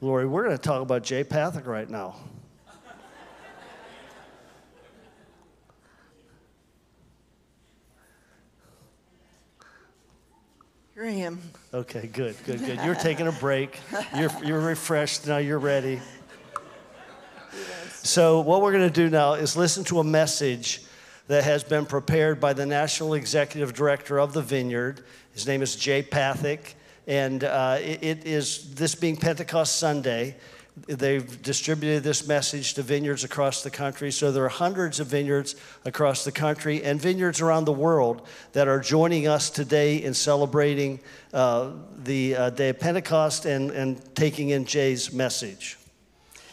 Lori, we're going to talk about Jay Pathak right now. Here I am. Okay, good, good, good. You're taking a break. You're, you're refreshed. Now you're ready. So, what we're going to do now is listen to a message that has been prepared by the National Executive Director of the Vineyard. His name is Jay Pathak, and uh, it, it is this being Pentecost Sunday. They've distributed this message to vineyards across the country. So there are hundreds of vineyards across the country and vineyards around the world that are joining us today in celebrating uh, the uh, day of Pentecost and, and taking in Jay's message.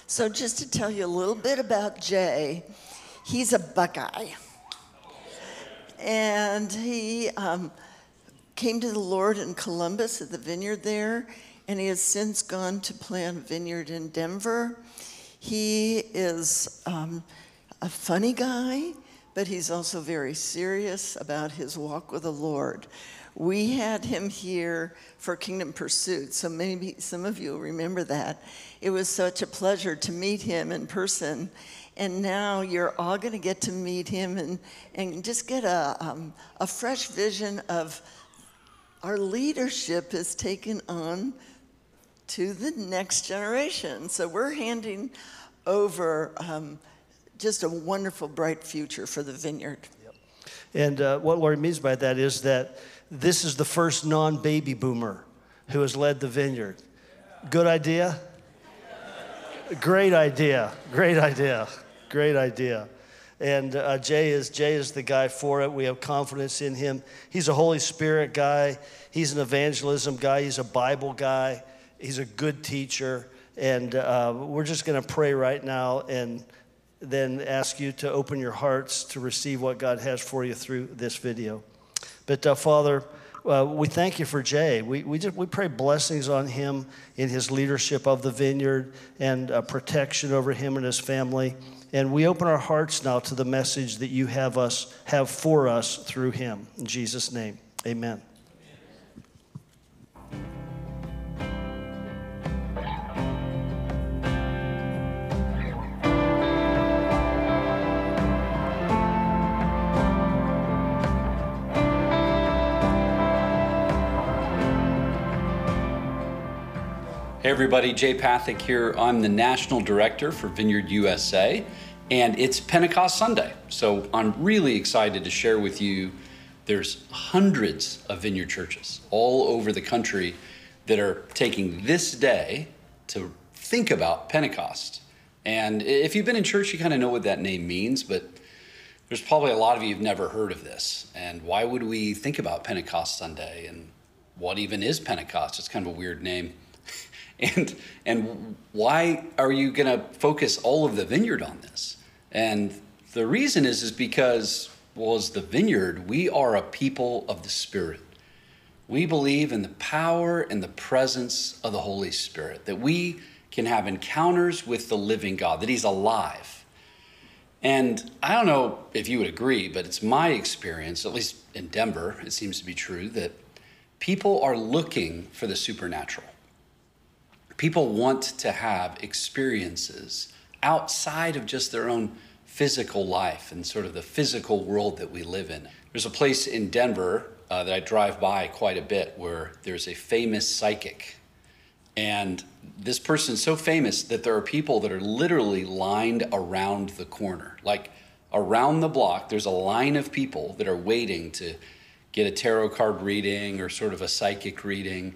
So, just to tell you a little bit about Jay, he's a Buckeye. And he um, came to the Lord in Columbus at the vineyard there, and he has since gone to plant a vineyard in Denver. He is um, a funny guy, but he's also very serious about his walk with the Lord. We had him here for Kingdom Pursuit, so maybe some of you remember that. It was such a pleasure to meet him in person. And now you're all going to get to meet him and, and just get a, um, a fresh vision of our leadership is taken on to the next generation. So we're handing over um, just a wonderful, bright future for the vineyard. Yep. And uh, what Lori means by that is that this is the first non baby boomer who has led the vineyard. Good idea? Great idea. Great idea. Great idea. And uh, Jay is Jay is the guy for it. We have confidence in him. He's a Holy Spirit guy. He's an evangelism guy. He's a Bible guy. He's a good teacher. And uh, we're just going to pray right now and then ask you to open your hearts to receive what God has for you through this video. But uh, Father, uh, we thank you for Jay. We, we, just, we pray blessings on him in his leadership of the vineyard and uh, protection over him and his family. And we open our hearts now to the message that you have us have for us through him. In Jesus' name, amen. Hey everybody, Jay Pathak here. I'm the National Director for Vineyard USA, and it's Pentecost Sunday. So I'm really excited to share with you there's hundreds of vineyard churches all over the country that are taking this day to think about Pentecost. And if you've been in church, you kind of know what that name means, but there's probably a lot of you who've never heard of this. And why would we think about Pentecost Sunday? And what even is Pentecost? It's kind of a weird name. And, and why are you going to focus all of the vineyard on this? And the reason is, is because, well, as the vineyard, we are a people of the Spirit. We believe in the power and the presence of the Holy Spirit, that we can have encounters with the living God, that He's alive. And I don't know if you would agree, but it's my experience, at least in Denver, it seems to be true, that people are looking for the supernatural. People want to have experiences outside of just their own physical life and sort of the physical world that we live in. There's a place in Denver uh, that I drive by quite a bit where there's a famous psychic. And this person's so famous that there are people that are literally lined around the corner. Like around the block, there's a line of people that are waiting to get a tarot card reading or sort of a psychic reading.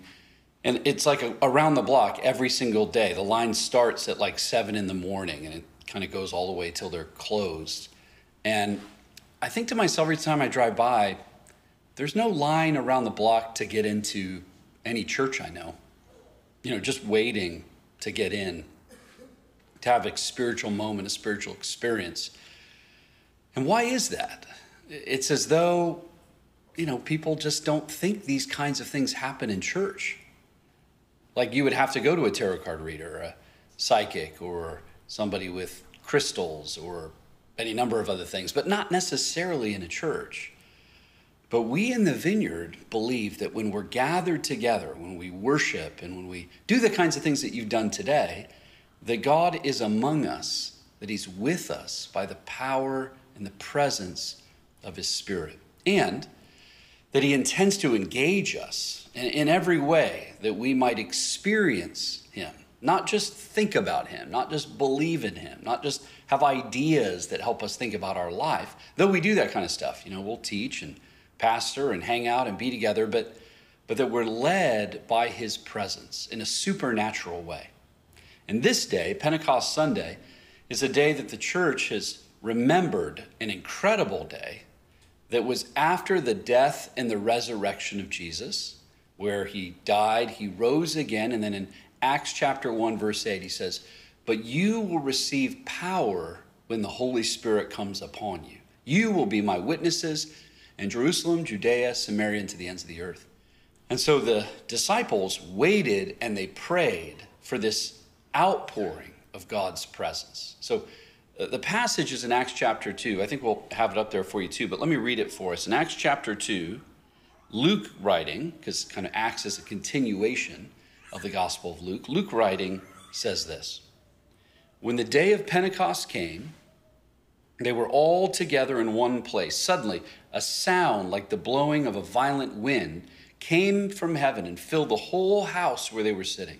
And it's like a, around the block every single day. The line starts at like seven in the morning and it kind of goes all the way till they're closed. And I think to myself every time I drive by, there's no line around the block to get into any church I know. You know, just waiting to get in, to have a spiritual moment, a spiritual experience. And why is that? It's as though, you know, people just don't think these kinds of things happen in church. Like you would have to go to a tarot card reader, a psychic, or somebody with crystals, or any number of other things, but not necessarily in a church. But we in the vineyard believe that when we're gathered together, when we worship and when we do the kinds of things that you've done today, that God is among us, that He's with us by the power and the presence of His Spirit. And that He intends to engage us in, every way that we might experience Him, not just think about Him, not just believe in Him, not just have ideas that help us think about our life, though we do that kind of stuff. You know, we'll teach and pastor and hang out and be together, but, but that we're led by His presence in a supernatural way. And this day, Pentecost Sunday, is a day that the church has remembered an incredible day that was after the death and the resurrection of Jesus, where he died, he rose again, and then in Acts chapter 1, verse 8, he says, But you will receive power when the Holy Spirit comes upon you. You will be my witnesses in Jerusalem, Judea, Samaria, and to the ends of the earth. And so the disciples waited and they prayed for this outpouring of God's presence. So the passage is in Acts chapter 2. I think we'll have it up there for you too, but let me read it for us. In Acts chapter 2, Luke writing, because kind of acts is a continuation of the Gospel of Luke, Luke writing says this When the day of Pentecost came, they were all together in one place. Suddenly, a sound like the blowing of a violent wind came from heaven and filled the whole house where they were sitting.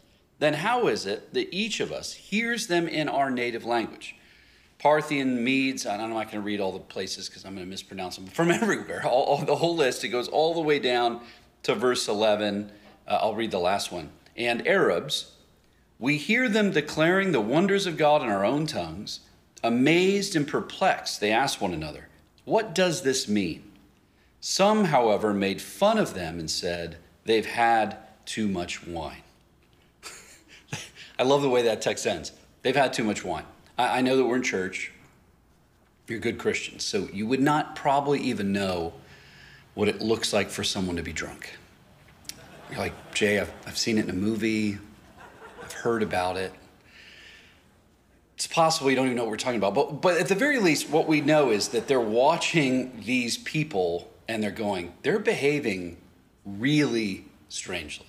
Then how is it that each of us hears them in our native language? Parthian, Medes, I'm not going to read all the places because I'm going to mispronounce them, from everywhere, all, all, the whole list. It goes all the way down to verse 11. Uh, I'll read the last one. And Arabs, we hear them declaring the wonders of God in our own tongues. Amazed and perplexed, they ask one another, What does this mean? Some, however, made fun of them and said, They've had too much wine. I love the way that text ends. They've had too much wine. I, I know that we're in church. You're good Christians. So you would not probably even know what it looks like for someone to be drunk. You're like, Jay, I've, I've seen it in a movie, I've heard about it. It's possible you don't even know what we're talking about. But, but at the very least, what we know is that they're watching these people and they're going, they're behaving really strangely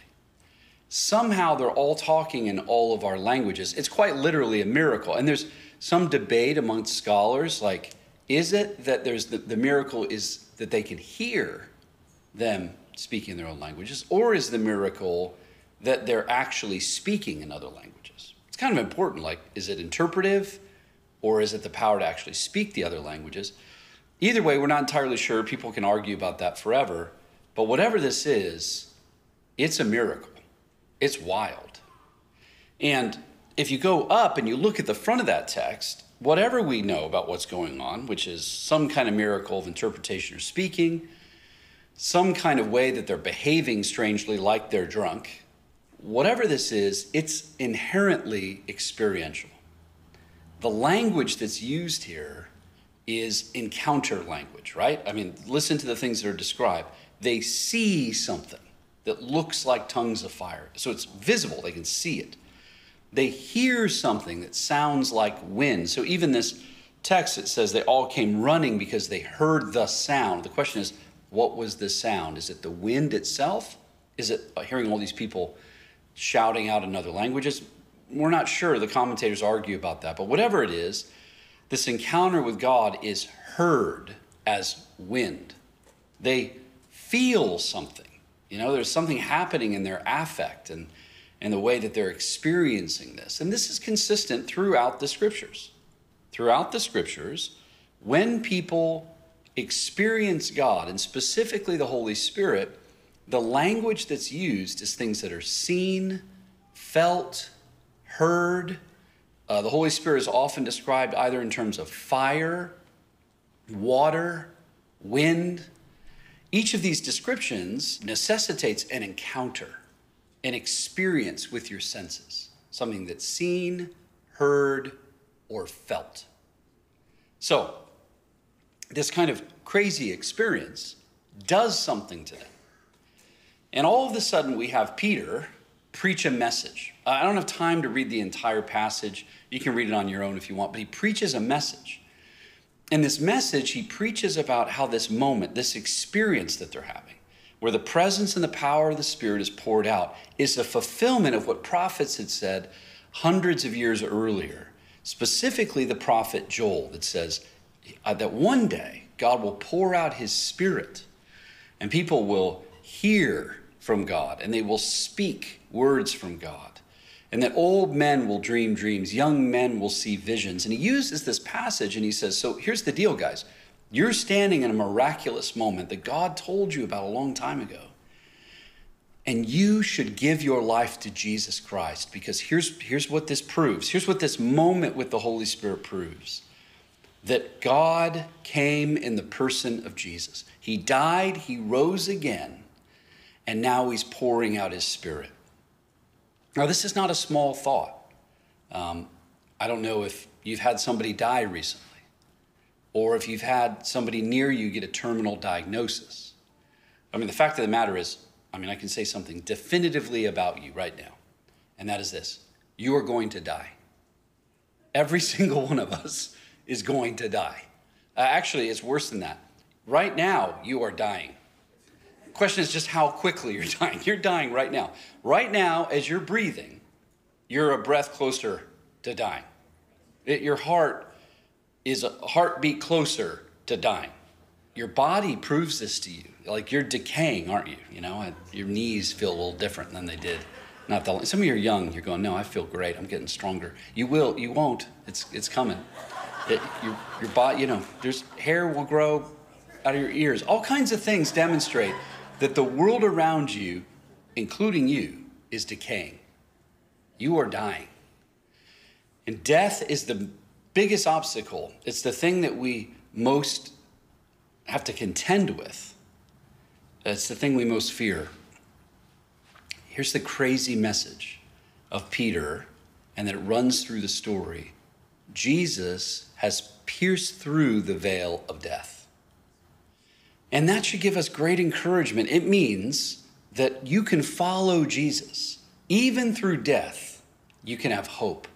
somehow they're all talking in all of our languages. It's quite literally a miracle. And there's some debate amongst scholars like, is it that there's the, the miracle is that they can hear them speaking their own languages, or is the miracle that they're actually speaking in other languages? It's kind of important. Like, is it interpretive, or is it the power to actually speak the other languages? Either way, we're not entirely sure. People can argue about that forever. But whatever this is, it's a miracle. It's wild. And if you go up and you look at the front of that text, whatever we know about what's going on, which is some kind of miracle of interpretation or speaking, some kind of way that they're behaving strangely like they're drunk, whatever this is, it's inherently experiential. The language that's used here is encounter language, right? I mean, listen to the things that are described. They see something that looks like tongues of fire. So it's visible, they can see it. They hear something that sounds like wind. So even this text, it says they all came running because they heard the sound. The question is, what was the sound? Is it the wind itself? Is it uh, hearing all these people shouting out in other languages? We're not sure. The commentators argue about that. But whatever it is, this encounter with God is heard as wind. They feel something. You know, there's something happening in their affect and, and the way that they're experiencing this. And this is consistent throughout the scriptures. Throughout the scriptures, when people experience God, and specifically the Holy Spirit, the language that's used is things that are seen, felt, heard. Uh, the Holy Spirit is often described either in terms of fire, water, wind, Each of these descriptions necessitates an encounter, an experience with your senses, something that's seen, heard, or felt. So, this kind of crazy experience does something to them. And all of a sudden, we have Peter preach a message. I don't have time to read the entire passage. You can read it on your own if you want, but he preaches a message. In this message, he preaches about how this moment, this experience that they're having, where the presence and the power of the Spirit is poured out, is a fulfillment of what prophets had said hundreds of years earlier. Specifically, the prophet Joel that says uh, that one day God will pour out his Spirit and people will hear from God and they will speak words from God and that old men will dream dreams, young men will see visions. And he uses this passage and he says, So here's the deal, guys. You're standing in a miraculous moment that God told you about a long time ago. And you should give your life to Jesus Christ because here's, here's what this proves. Here's what this moment with the Holy Spirit proves that God came in the person of Jesus. He died, he rose again, and now he's pouring out his spirit. Now, this is not a small thought. Um, I don't know if you've had somebody die recently, or if you've had somebody near you get a terminal diagnosis. I mean, the fact of the matter is, I mean, I can say something definitively about you right now, and that is this you are going to die. Every single one of us is going to die. Uh, actually, it's worse than that. Right now, you are dying question is just how quickly you're dying. You're dying right now. Right now, as you're breathing, you're a breath closer to dying. It, your heart is a heartbeat closer to dying. Your body proves this to you. Like you're decaying, aren't you? You know, your knees feel a little different than they did. Not that. Some of you are young. You're going, no, I feel great. I'm getting stronger. You will. You won't. It's it's coming. It, your your body. You know, there's hair will grow out of your ears. All kinds of things demonstrate that the world around you, including you, is decaying. You are dying. And death is the biggest obstacle. It's the thing that we most have to contend with. It's the thing we most fear. Here's the crazy message of Peter, and that it runs through the story Jesus has pierced through the veil of death. And that should give us great encouragement. It means that you can follow Jesus. Even through death, you can have hope,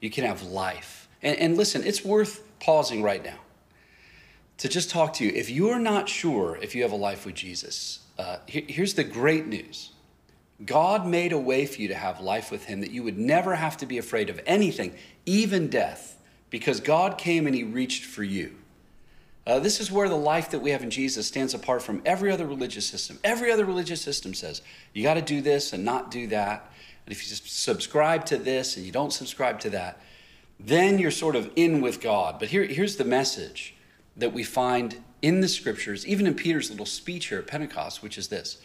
you can have life. And, and listen, it's worth pausing right now to just talk to you. If you're not sure if you have a life with Jesus, uh, here, here's the great news God made a way for you to have life with Him that you would never have to be afraid of anything, even death, because God came and He reached for you. Uh, this is where the life that we have in Jesus stands apart from every other religious system. Every other religious system says you got to do this and not do that. And if you just subscribe to this and you don't subscribe to that, then you're sort of in with God. But here, here's the message that we find in the scriptures, even in Peter's little speech here at Pentecost, which is this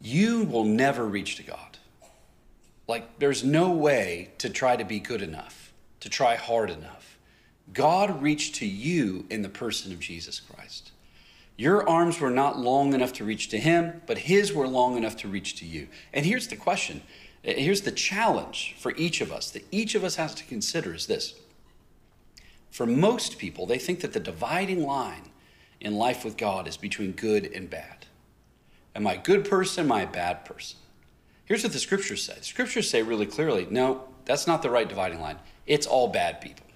you will never reach to God. Like, there's no way to try to be good enough, to try hard enough. God reached to you in the person of Jesus Christ. Your arms were not long enough to reach to him, but his were long enough to reach to you. And here's the question here's the challenge for each of us that each of us has to consider is this. For most people, they think that the dividing line in life with God is between good and bad. Am I a good person? Am I a bad person? Here's what the scriptures say. The scriptures say really clearly no, that's not the right dividing line. It's all bad people.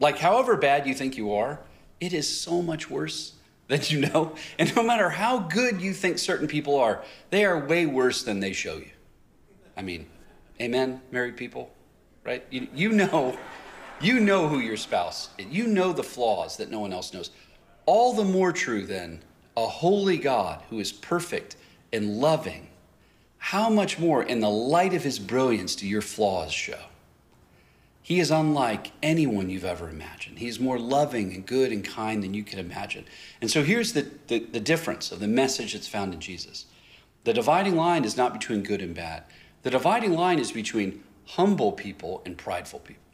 Like, however bad you think you are, it is so much worse than you know. And no matter how good you think certain people are, they are way worse than they show you. I mean, amen, married people, right? You, you know, you know who your spouse is. You know the flaws that no one else knows. All the more true then, a holy God who is perfect and loving, how much more in the light of his brilliance do your flaws show? He is unlike anyone you've ever imagined. He is more loving and good and kind than you could imagine. And so here's the, the, the, difference of the message that's found in Jesus the dividing line is not between good and bad, the dividing line is between humble people and prideful people.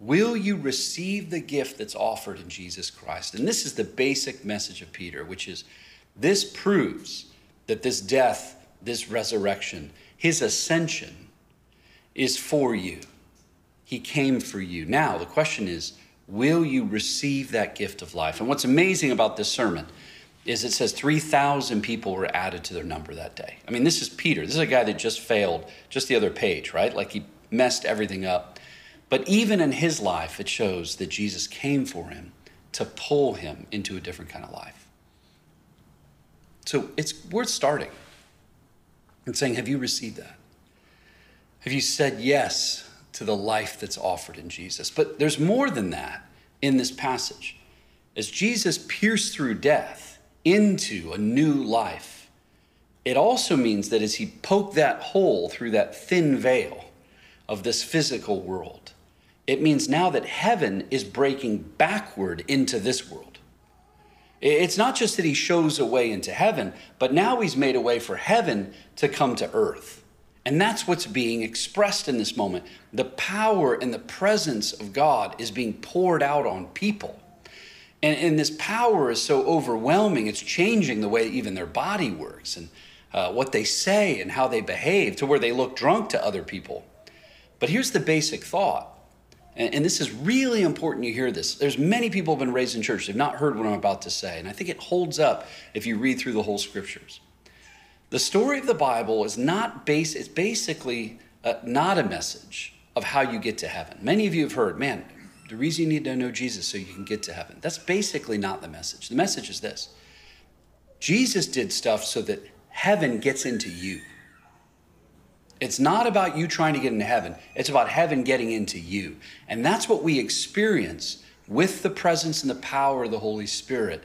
Will you receive the gift that's offered in Jesus Christ? And this is the basic message of Peter, which is this proves that this death, this resurrection, his ascension is for you. He came for you. Now, the question is, will you receive that gift of life? And what's amazing about this sermon is it says 3,000 people were added to their number that day. I mean, this is Peter. This is a guy that just failed, just the other page, right? Like he messed everything up. But even in his life, it shows that Jesus came for him to pull him into a different kind of life. So it's worth starting and saying, Have you received that? Have you said yes to the life that's offered in Jesus? But there's more than that in this passage. As Jesus pierced through death into a new life, it also means that as he poked that hole through that thin veil of this physical world, it means now that heaven is breaking backward into this world. It's not just that he shows a way into heaven, but now he's made a way for heaven to come to earth. And that's what's being expressed in this moment. The power and the presence of God is being poured out on people. And, and this power is so overwhelming, it's changing the way even their body works and uh, what they say and how they behave to where they look drunk to other people. But here's the basic thought and, and this is really important you hear this. There's many people have been raised in church. They've not heard what I'm about to say. And I think it holds up if you read through the whole scriptures. The story of the Bible is not base, it's basically uh, not a message of how you get to heaven. Many of you have heard, man, the reason you need to know Jesus so you can get to heaven. That's basically not the message. The message is this Jesus did stuff so that heaven gets into you. It's not about you trying to get into heaven, it's about heaven getting into you. And that's what we experience with the presence and the power of the Holy Spirit.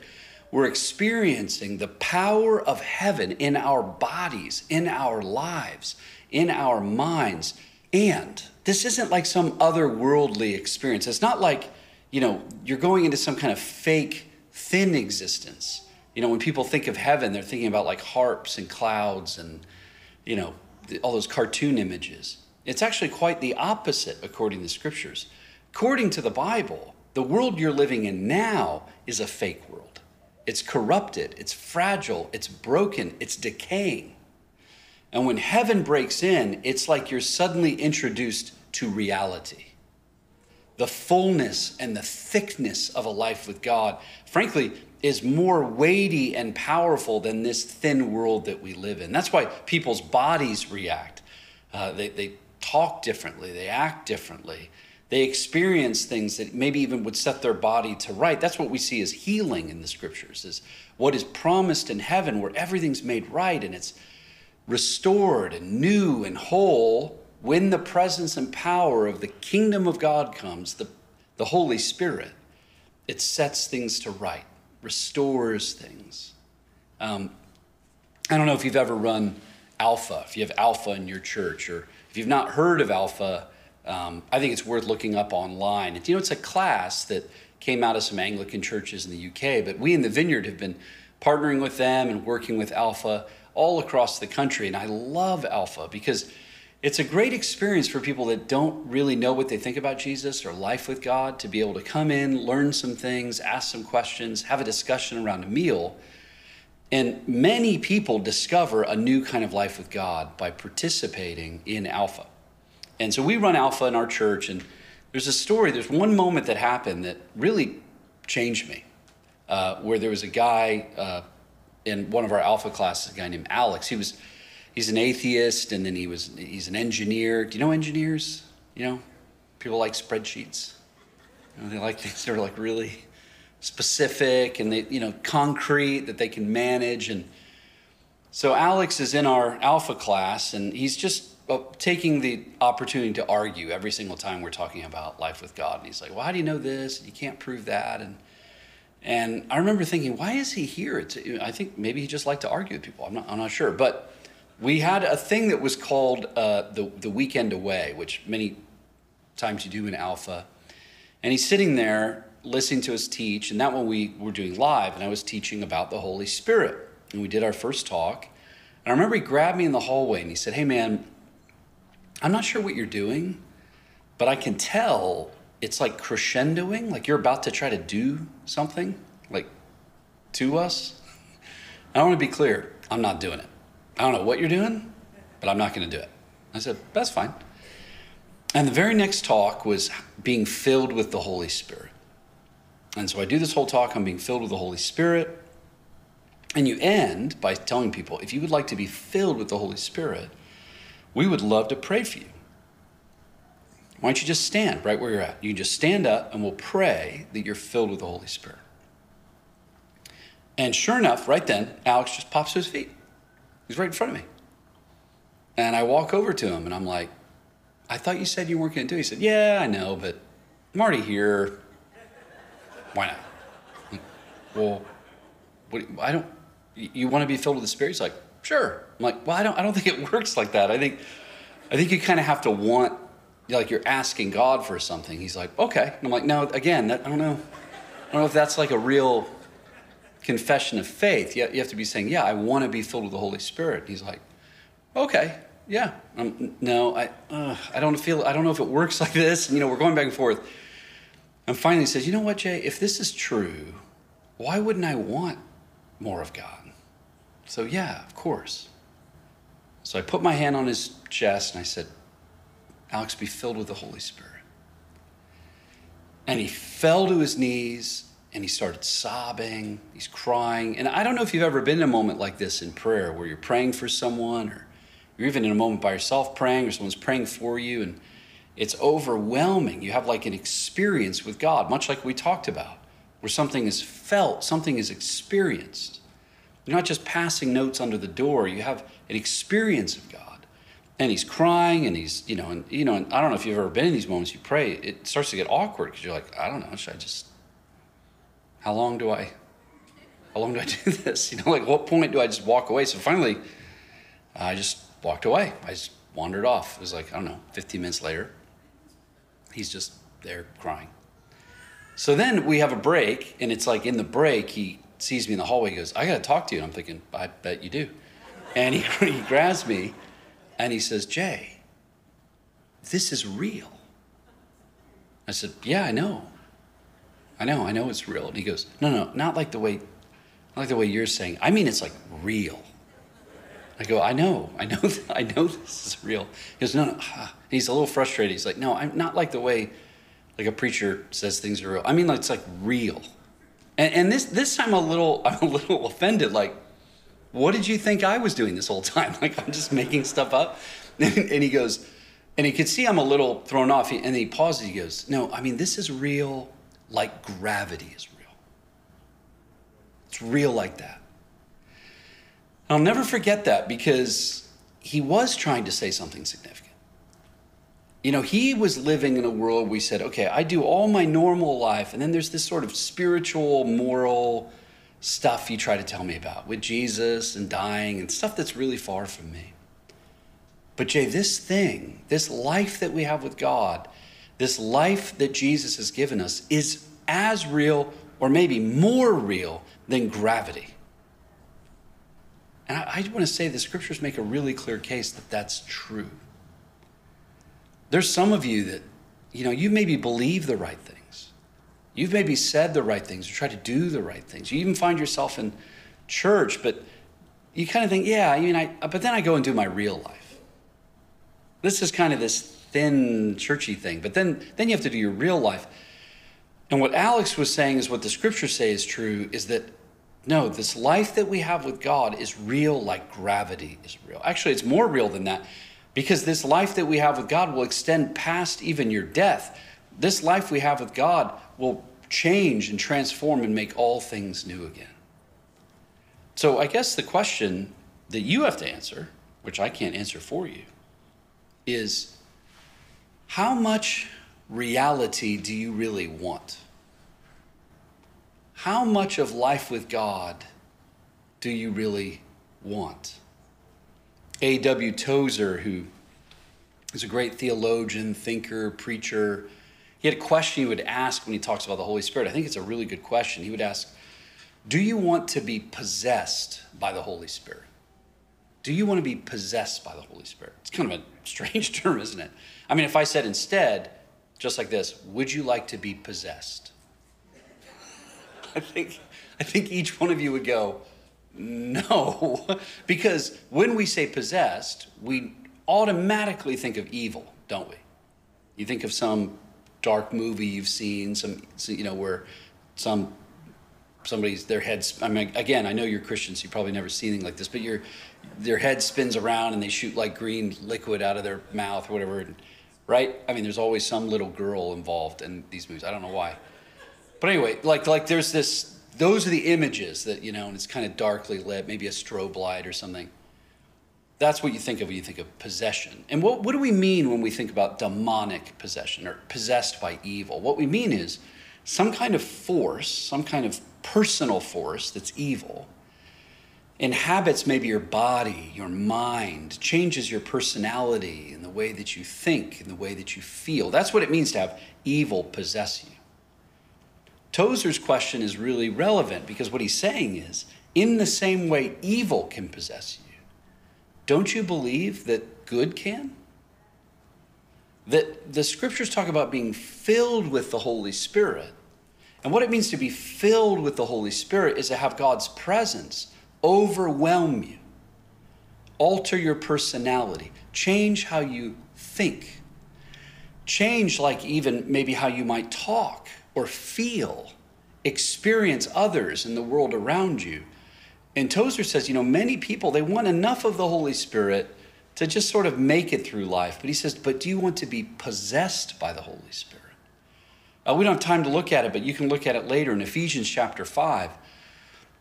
We're experiencing the power of heaven in our bodies, in our lives, in our minds. And this isn't like some otherworldly experience. It's not like, you know, you're going into some kind of fake, thin existence. You know, when people think of heaven, they're thinking about like harps and clouds and, you know, all those cartoon images. It's actually quite the opposite according to the scriptures. According to the Bible, the world you're living in now is a fake world. It's corrupted, it's fragile, it's broken, it's decaying. And when heaven breaks in, it's like you're suddenly introduced to reality. The fullness and the thickness of a life with God, frankly, is more weighty and powerful than this thin world that we live in. That's why people's bodies react. Uh, they, they talk differently, they act differently, they experience things that maybe even would set their body to right. That's what we see as healing in the scriptures, is what is promised in heaven where everything's made right and it's restored and new and whole when the presence and power of the kingdom of God comes, the, the Holy Spirit, it sets things to right restores things. Um, I don't know if you've ever run Alpha, if you have Alpha in your church, or if you've not heard of Alpha, um, I think it's worth looking up online. you know, it's a class that came out of some Anglican churches in the UK, but we in the Vineyard have been partnering with them and working with Alpha all across the country. And I love Alpha because it's a great experience for people that don't really know what they think about Jesus or life with God to be able to come in, learn some things, ask some questions, have a discussion around a meal. And many people discover a new kind of life with God by participating in Alpha. And so we run Alpha in our church, and there's a story, there's one moment that happened that really changed me, uh, where there was a guy uh, in one of our Alpha classes, a guy named Alex. He was he's an atheist and then he was he's an engineer. Do you know engineers? You know, people like spreadsheets. You know, they like things that are like really specific and they you know concrete that they can manage and so Alex is in our alpha class and he's just taking the opportunity to argue every single time we're talking about life with God and he's like well how do you know this you can't prove that and and I remember thinking why is he here it's, I think maybe he just liked to argue with people I'm not I'm not sure but we had a thing that was called uh, the, the weekend away, which many times you do in Alpha. And he's sitting there listening to us teach, and that one we were doing live, and I was teaching about the Holy Spirit. And we did our first talk. And I remember he grabbed me in the hallway and he said, Hey, man, I'm not sure what you're doing, but I can tell it's like crescendoing, like you're about to try to do something, like to us. I want to be clear, I'm not doing it. I don't know what you're doing, but I'm not going to do it. I said, That's fine. And the very next talk was being filled with the Holy Spirit. And so I do this whole talk on being filled with the Holy Spirit. And you end by telling people if you would like to be filled with the Holy Spirit, we would love to pray for you. Why don't you just stand right where you're at? You can just stand up and we'll pray that you're filled with the Holy Spirit. And sure enough, right then, Alex just pops to his feet. He's right in front of me. And I walk over to him and I'm like, I thought you said you weren't going to do it. He said, Yeah, I know, but I'm already here. Why not? Well, what, I don't. You want to be filled with the Spirit? He's like, Sure. I'm like, Well, I don't. I don't think it works like that. I think, I think you kind of have to want, like you're asking God for something. He's like, Okay. And I'm like, No. Again, that, I don't know. I don't know if that's like a real confession of faith. You, you have to be saying, Yeah, I want to be filled with the Holy Spirit. And he's like, Okay. Yeah. Um, no, I, uh, I don't feel, I don't know if it works like this. And, you know, we're going back and forth. And finally he says, you know what, Jay, if this is true, why wouldn't I want more of God? So, yeah, of course. So I put my hand on his chest and I said, Alex, be filled with the Holy Spirit. And he fell to his knees and he started sobbing. He's crying. And I don't know if you've ever been in a moment like this in prayer where you're praying for someone or you're even in a moment by yourself praying or someone's praying for you and it's overwhelming. You have like an experience with God, much like we talked about, where something is felt, something is experienced. You're not just passing notes under the door, you have an experience of God. And he's crying and he's, you know, and you know, and I don't know if you've ever been in these moments you pray, it starts to get awkward because you're like, I don't know, should I just how long do I how long do I do this? You know, like what point do I just walk away? So finally I just walked away. I just wandered off. It was like, I don't know, 15 minutes later, he's just there crying. So then we have a break, and it's like in the break, he sees me in the hallway. He goes, I got to talk to you. And I'm thinking, I bet you do. And he, he grabs me and he says, Jay, this is real. I said, Yeah, I know. I know, I know it's real. And he goes, No, no, not like the way, like the way you're saying. I mean, it's like real. I go, I know, I know, I know this is real. He goes, no, no. Ah. He's a little frustrated. He's like, no, I'm not like the way, like a preacher says things are real. I mean, like, it's like real. And, and this this time, I'm a little, I'm a little offended. Like, what did you think I was doing this whole time? Like, I'm just making stuff up. And, and he goes, and he could see I'm a little thrown off. And he pauses. He goes, no, I mean, this is real, like gravity is real. It's real like that. I'll never forget that because he was trying to say something significant. You know, he was living in a world we said, okay, I do all my normal life, and then there's this sort of spiritual, moral stuff you try to tell me about with Jesus and dying and stuff that's really far from me. But, Jay, this thing, this life that we have with God, this life that Jesus has given us is as real or maybe more real than gravity. And I, I want to say the scriptures make a really clear case that that's true. There's some of you that, you know, you maybe believe the right things. You've maybe said the right things or tried to do the right things. You even find yourself in church, but you kind of think, yeah, I mean, I, but then I go and do my real life. This is kind of this thin, churchy thing, but then, then you have to do your real life. And what Alex was saying is what the scriptures say is true is that no, this life that we have with God is real like gravity is real. Actually, it's more real than that because this life that we have with God will extend past even your death. This life we have with God will change and transform and make all things new again. So, I guess the question that you have to answer, which I can't answer for you, is how much reality do you really want? how much of life with God do you really want? A.W. Tozer, who is a great theologian, thinker, preacher, he had a question he would ask when he talks about the Holy Spirit. I think it's a really good question. He would ask, Do you want to be possessed by the Holy Spirit? Do you want to be possessed by the Holy Spirit? It's kind of a strange term, isn't it? I mean, if I said instead, just like this Would you like to be possessed? I think, I think each one of you would go, No. because when we say possessed, we automatically think of evil, don't we? You think of some dark movie you've seen, some, you know, where some somebody's their heads i mean again i know you're christians so you probably never seen anything like this but your their head spins around and they shoot like green liquid out of their mouth or whatever right? I mean there's always some little girl involved in these movies. I don't know why. But anyway like like there's this those are the images that you know and it's kind of darkly lit maybe a strobe light or something that's what you think of when you think of possession and what, what do we mean when we think about demonic possession or possessed by evil what we mean is some kind of force some kind of personal force that's evil inhabits maybe your body, your mind, changes your personality and the way that you think and the way that you feel. That's what it means to have evil possess you. Tozer's question is really relevant because what he's saying is in the same way evil can possess you, don't you believe that good can? That the scriptures talk about being filled with the Holy Spirit and what it means to be filled with the Holy Spirit is to have God's presence overwhelm you, alter your personality, change how you think, change, like even maybe how you might talk or feel, experience others in the world around you. And Tozer says, you know, many people, they want enough of the Holy Spirit to just sort of make it through life. But he says, but do you want to be possessed by the Holy Spirit? Uh, we don't have time to look at it, but you can look at it later in Ephesians chapter 5.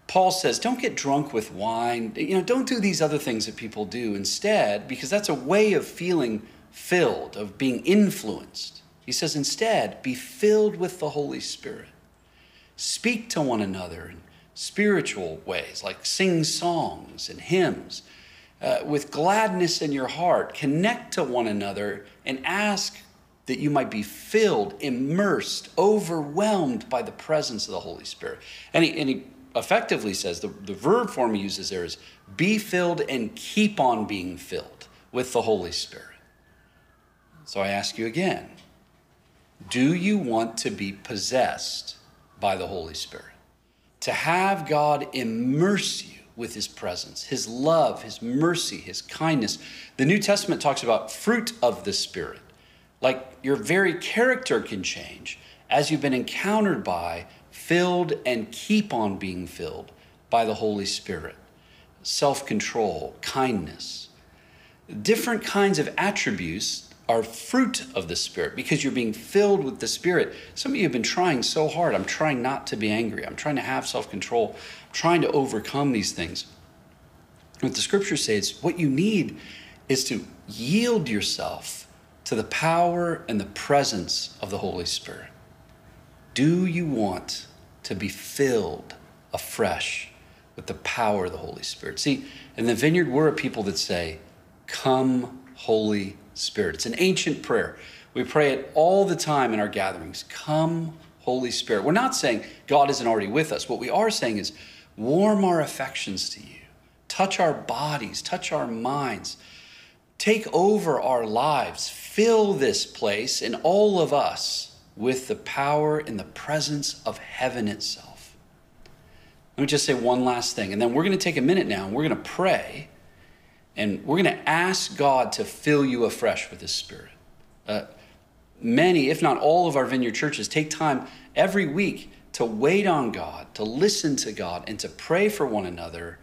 Paul says, don't get drunk with wine. You know, don't do these other things that people do instead, because that's a way of feeling filled, of being influenced. He says, instead, be filled with the Holy Spirit. Speak to one another in spiritual ways, like sing songs and hymns. Uh, with gladness in your heart, connect to one another and ask that you might be filled, immersed, overwhelmed by the presence of the Holy Spirit. And he, and he effectively says the, the verb form he uses there is be filled and keep on being filled with the Holy Spirit. So I ask you again do you want to be possessed by the Holy Spirit? To have God immerse you with his presence, his love, his mercy, his kindness. The New Testament talks about fruit of the Spirit like your very character can change as you've been encountered by, filled, and keep on being filled by the Holy Spirit. Self control, kindness. Different kinds of attributes are fruit of the Spirit because you're being filled with the Spirit. Some of you have been trying so hard. I'm trying not to be angry. I'm trying to have self control. I'm trying to overcome these things. What the scriptures say is what you need is to yield yourself to the power and the presence of the Holy Spirit? Do you want to be filled afresh with the power of the Holy Spirit? See, in the vineyard, we're a people that say, Come, Holy Spirit. It's an ancient prayer. We pray it all the time in our gatherings. Come, Holy Spirit. We're not saying God isn't already with us. What we are saying is, warm our affections to you, touch our bodies, touch our minds, take over our lives, fill this place and all of us with the power and the presence of heaven itself. Let me just say one last thing, and then we're going to take a minute now and we're going to pray and we're going to ask God to fill you afresh with His Spirit. Uh, many, if not all, of our vineyard churches take time every week to wait on God, to listen to God, and to pray for one another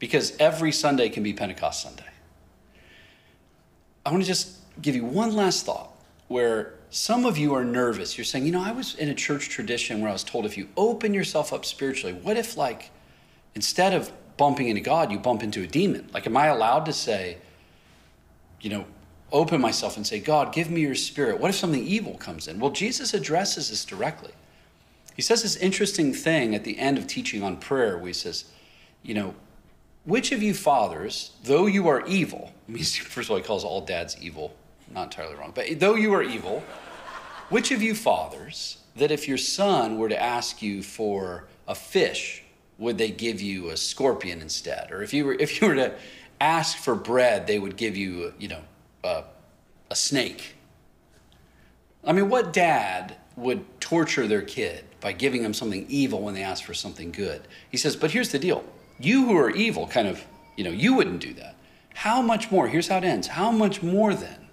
because every Sunday can be Pentecost Sunday. I want to just give you one last thought where some of you are nervous. You're saying, you know, I was in a church tradition where I was told if you open yourself up spiritually, what if, like, instead of bumping into God, you bump into a demon? Like, am I allowed to say, you know, open myself and say, God, give me your spirit? What if something evil comes in? Well, Jesus addresses this directly. He says this interesting thing at the end of teaching on prayer where he says, you know, which of you fathers, though you are evil, I mean, first of all, he calls all dads evil, not entirely wrong, but though you are evil, which of you fathers, that if your son were to ask you for a fish, would they give you a scorpion instead? Or if you were, if you were to ask for bread, they would give you, you know, a, a snake. I mean, what dad would torture their kid by giving them something evil when they ask for something good? He says, but here's the deal. You who are evil, kind of, you know, you wouldn't do that. How much more? Here's how it ends. How much more then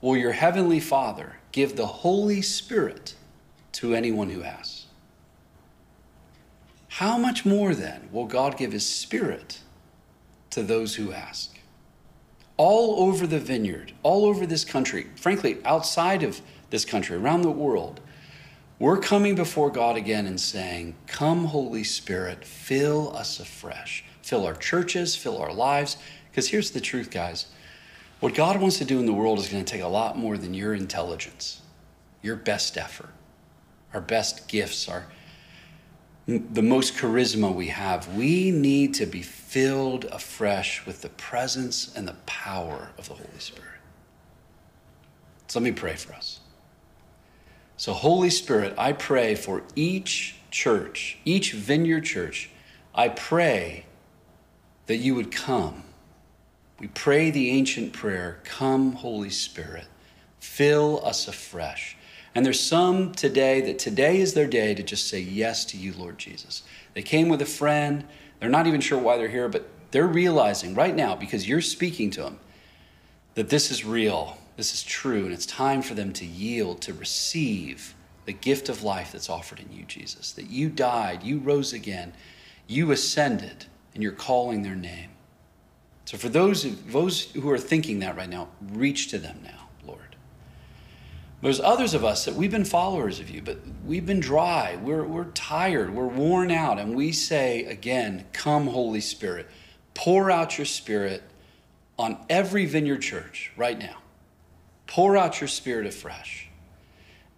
will your heavenly Father give the Holy Spirit to anyone who asks? How much more then will God give his Spirit to those who ask? All over the vineyard, all over this country, frankly, outside of this country, around the world, we're coming before God again and saying, Come, Holy Spirit, fill us afresh. Fill our churches, fill our lives. Because here's the truth, guys what God wants to do in the world is going to take a lot more than your intelligence, your best effort, our best gifts, our the most charisma we have. We need to be filled afresh with the presence and the power of the Holy Spirit. So let me pray for us. So, Holy Spirit, I pray for each church, each vineyard church. I pray that you would come. We pray the ancient prayer Come, Holy Spirit, fill us afresh. And there's some today that today is their day to just say yes to you, Lord Jesus. They came with a friend. They're not even sure why they're here, but they're realizing right now, because you're speaking to them, that this is real, this is true, and it's time for them to yield, to receive the gift of life that's offered in you, Jesus. That you died, you rose again, you ascended, and you're calling their name. So for those, those who are thinking that right now, reach to them now. There's others of us that we've been followers of you, but we've been dry. We're, we're tired. We're worn out. And we say again, Come, Holy Spirit. Pour out your Spirit on every vineyard church right now. Pour out your Spirit afresh.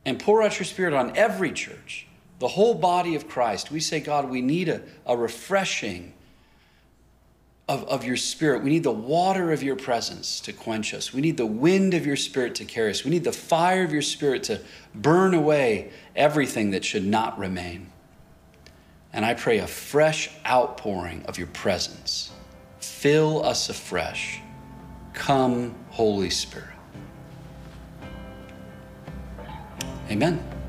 And pour out your Spirit on every church, the whole body of Christ. We say, God, we need a, a refreshing of, of your spirit. We need the water of your presence to quench us. We need the wind of your spirit to carry us. We need the fire of your spirit to burn away everything that should not remain. And I pray a fresh outpouring of your presence. Fill us afresh. Come, Holy Spirit. Amen.